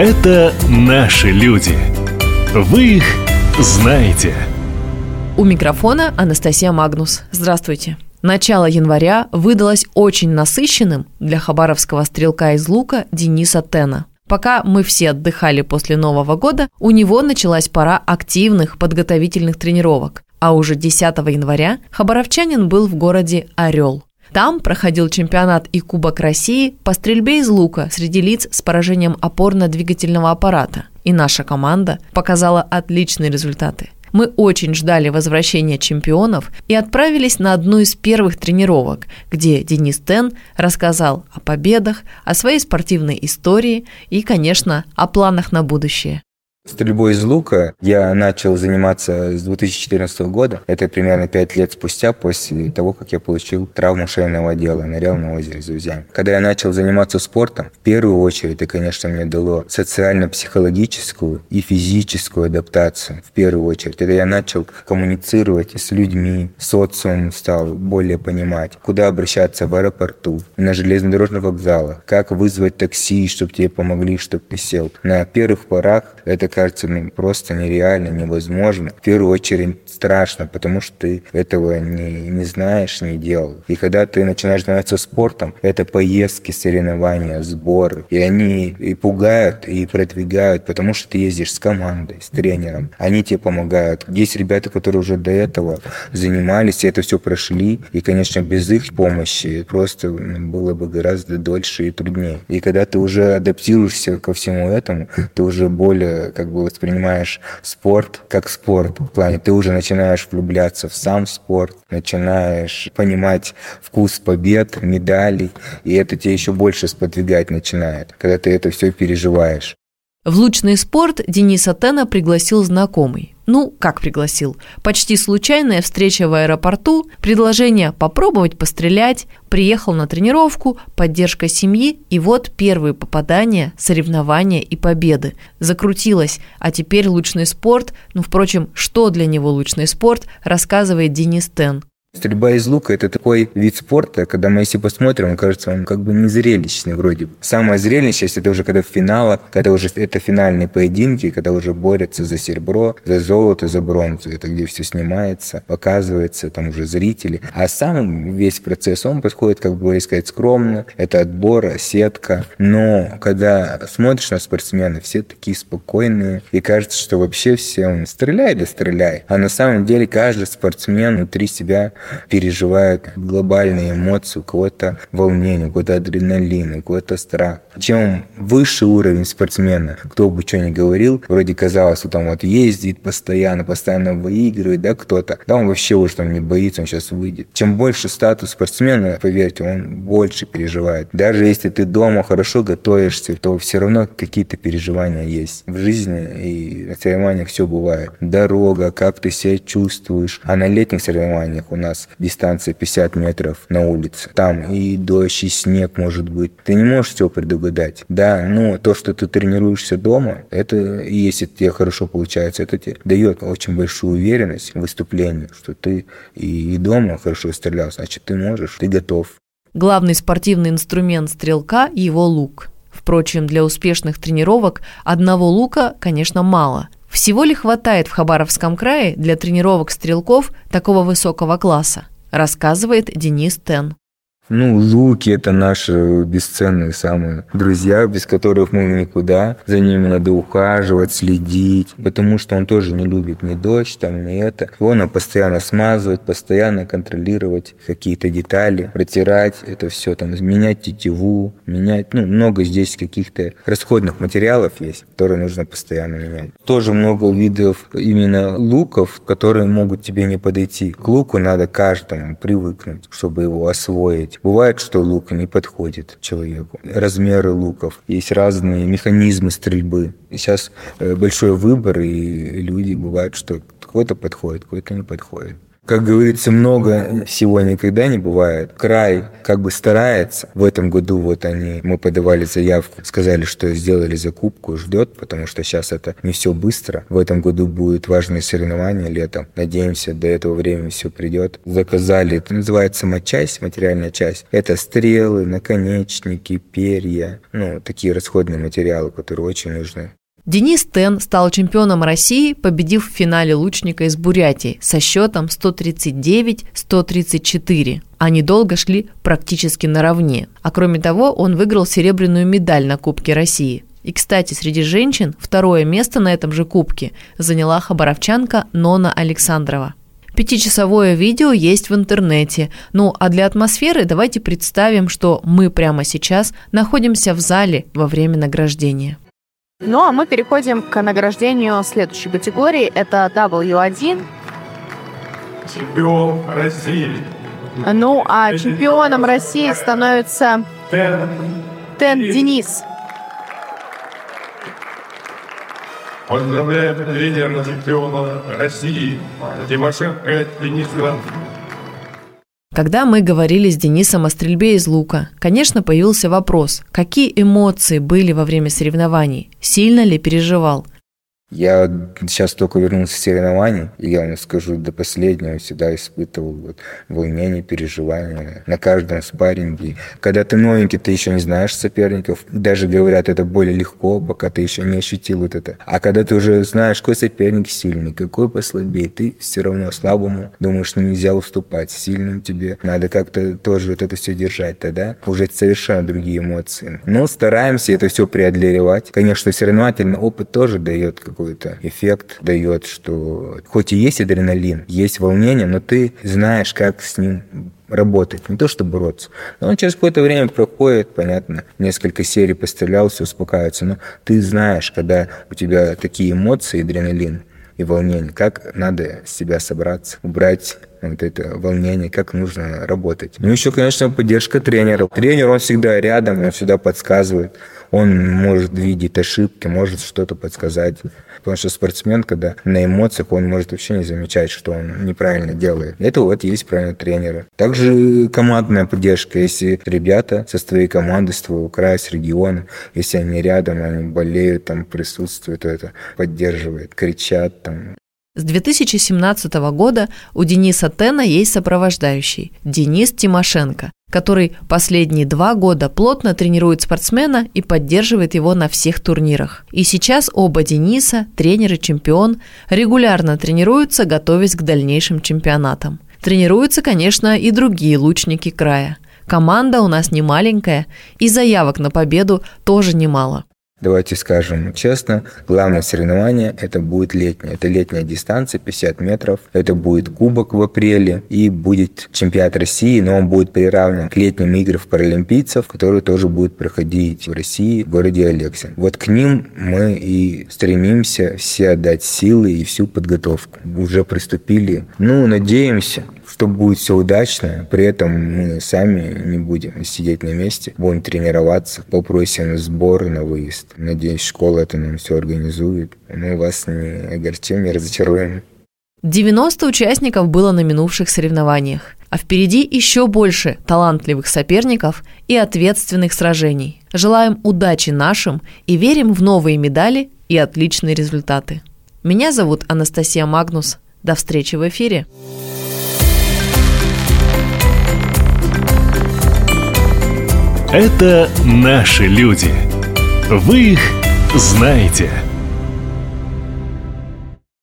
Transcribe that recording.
Это наши люди. Вы их знаете. У микрофона Анастасия Магнус. Здравствуйте. Начало января выдалось очень насыщенным для хабаровского стрелка из лука Дениса Тена. Пока мы все отдыхали после Нового года, у него началась пора активных подготовительных тренировок. А уже 10 января хабаровчанин был в городе Орел. Там проходил чемпионат и Кубок России по стрельбе из лука среди лиц с поражением опорно-двигательного аппарата. И наша команда показала отличные результаты. Мы очень ждали возвращения чемпионов и отправились на одну из первых тренировок, где Денис Тен рассказал о победах, о своей спортивной истории и, конечно, о планах на будущее. Стрельбой из лука я начал заниматься с 2014 года. Это примерно 5 лет спустя после того, как я получил травму шейного отдела, нырял на озере с друзьями. Когда я начал заниматься спортом, в первую очередь это, конечно, мне дало социально-психологическую и физическую адаптацию. В первую очередь. Это я начал коммуницировать с людьми, социум стал более понимать, куда обращаться в аэропорту, на железнодорожных вокзалах, как вызвать такси, чтобы тебе помогли, чтобы ты сел. На первых порах это кажется ну, просто нереально, невозможно. В первую очередь страшно, потому что ты этого не, не знаешь, не делал. И когда ты начинаешь заниматься спортом, это поездки, соревнования, сборы. И они и пугают, и продвигают, потому что ты ездишь с командой, с тренером. Они тебе помогают. Есть ребята, которые уже до этого занимались, и это все прошли. И, конечно, без их помощи просто было бы гораздо дольше и труднее. И когда ты уже адаптируешься ко всему этому, ты уже более как бы воспринимаешь спорт как спорт. В плане ты уже начинаешь влюбляться в сам спорт, начинаешь понимать вкус побед, медалей, и это тебе еще больше сподвигать начинает, когда ты это все переживаешь. В лучный спорт Дениса Тена пригласил знакомый. Ну, как пригласил? Почти случайная встреча в аэропорту, предложение попробовать пострелять, приехал на тренировку, поддержка семьи, и вот первые попадания, соревнования и победы. Закрутилось, а теперь лучный спорт, ну, впрочем, что для него лучный спорт, рассказывает Денис Тен. Стрельба из лука – это такой вид спорта, когда мы если посмотрим, он кажется, он как бы не зрелищный вроде бы. Самое зрелище – это уже когда в финалах, когда уже это финальные поединки, когда уже борются за серебро, за золото, за бронзу. Это где все снимается, показывается, там уже зрители. А сам весь процесс, он происходит, как бы сказать, скромно. Это отбор, сетка. Но когда смотришь на спортсменов, все такие спокойные. И кажется, что вообще все, он стреляй или стреляй. А на самом деле каждый спортсмен внутри себя переживают глобальные эмоции, у кого-то волнение, у кого-то адреналин, у кого-то страх. Чем выше уровень спортсмена, кто бы что ни говорил, вроде казалось, что там вот ездит постоянно, постоянно выигрывает, да, кто-то, да, он вообще уже там не боится, он сейчас выйдет. Чем больше статус спортсмена, поверьте, он больше переживает. Даже если ты дома хорошо готовишься, то все равно какие-то переживания есть. В жизни и на соревнованиях все бывает. Дорога, как ты себя чувствуешь. А на летних соревнованиях у нас нас дистанция 50 метров на улице. Там и дождь, и снег может быть. Ты не можешь все предугадать. Да, но то, что ты тренируешься дома, это, если тебе хорошо получается, это тебе дает очень большую уверенность в выступлении, что ты и дома хорошо стрелял, значит, ты можешь, ты готов. Главный спортивный инструмент стрелка – его лук. Впрочем, для успешных тренировок одного лука, конечно, мало – всего ли хватает в Хабаровском крае для тренировок стрелков такого высокого класса, рассказывает Денис Тен. Ну, луки – это наши бесценные самые друзья, без которых мы никуда. За ними надо ухаживать, следить, потому что он тоже не любит ни дождь, там, ни это. Его надо постоянно смазывать, постоянно контролировать какие-то детали, протирать это все, там, менять тетиву, менять, ну, много здесь каких-то расходных материалов есть, которые нужно постоянно менять. Тоже много видов именно луков, которые могут тебе не подойти. К луку надо каждому привыкнуть, чтобы его освоить. Бывает, что лук не подходит человеку. Размеры луков. Есть разные механизмы стрельбы. Сейчас э, большой выбор, и люди бывают, что какой-то подходит, какой-то не подходит. Как говорится, много всего никогда не бывает. Край как бы старается. В этом году вот они, мы подавали заявку, сказали, что сделали закупку, ждет, потому что сейчас это не все быстро. В этом году будут важные соревнования летом. Надеемся, до этого времени все придет. Заказали, это называется матчасть, материальная часть. Это стрелы, наконечники, перья, ну, такие расходные материалы, которые очень нужны. Денис Тен стал чемпионом России, победив в финале лучника из Бурятии со счетом 139-134. Они долго шли практически наравне. А кроме того, он выиграл серебряную медаль на Кубке России. И, кстати, среди женщин второе место на этом же кубке заняла хабаровчанка Нона Александрова. Пятичасовое видео есть в интернете. Ну а для атмосферы давайте представим, что мы прямо сейчас находимся в зале во время награждения. Ну а мы переходим к награждению следующей категории. Это W1. Чемпион России. Ну а чемпионом России становится Тен Денис. Поздравляем тренера чемпиона России Тимошенко Дениса. Когда мы говорили с Денисом о стрельбе из лука, конечно, появился вопрос, какие эмоции были во время соревнований, сильно ли переживал, я сейчас только вернулся с соревнований, и я вам скажу, до последнего всегда испытывал вот волнение, переживания на каждом спарринге. Когда ты новенький, ты еще не знаешь соперников. Даже говорят, это более легко, пока ты еще не ощутил вот это. А когда ты уже знаешь, какой соперник сильный, какой послабее, ты все равно слабому думаешь, ну нельзя уступать. Сильным тебе надо как-то тоже вот это все держать тогда. Уже совершенно другие эмоции. Но стараемся это все преодолевать. Конечно, соревновательный опыт тоже дает какой-то эффект дает, что хоть и есть адреналин, есть волнение, но ты знаешь, как с ним работать, не то что бороться. Но он через какое-то время проходит, понятно, несколько серий пострелял, все успокаивается, но ты знаешь, когда у тебя такие эмоции, адреналин и волнение, как надо себя собраться, убрать вот это волнение, как нужно работать. Ну, еще, конечно, поддержка тренера. Тренер, он всегда рядом, он всегда подсказывает он может видеть ошибки, может что-то подсказать. Потому что спортсмен, когда на эмоциях, он может вообще не замечать, что он неправильно делает. Это вот есть правильно тренеры. Также командная поддержка. Если ребята со своей команды, с твоего края, с региона, если они рядом, они болеют, там присутствуют, то это поддерживает, кричат, там, с 2017 года у Дениса Тена есть сопровождающий – Денис Тимошенко, который последние два года плотно тренирует спортсмена и поддерживает его на всех турнирах. И сейчас оба Дениса, тренер и чемпион, регулярно тренируются, готовясь к дальнейшим чемпионатам. Тренируются, конечно, и другие лучники края. Команда у нас не маленькая, и заявок на победу тоже немало. Давайте скажем честно, главное соревнование это будет летнее. Это летняя дистанция, 50 метров. Это будет кубок в апреле и будет чемпионат России, но он будет приравнен к летним играм паралимпийцев, которые тоже будут проходить в России, в городе Алексин. Вот к ним мы и стремимся все отдать силы и всю подготовку. Уже приступили. Ну, надеемся, что будет все удачно, при этом мы сами не будем сидеть на месте, будем тренироваться, попросим сбор на выезд. Надеюсь, школа это нам все организует. Мы вас не огорчим, не разочаруем. 90 участников было на минувших соревнованиях, а впереди еще больше талантливых соперников и ответственных сражений. Желаем удачи нашим и верим в новые медали и отличные результаты. Меня зовут Анастасия Магнус. До встречи в эфире. Это наши люди. Вы их знаете.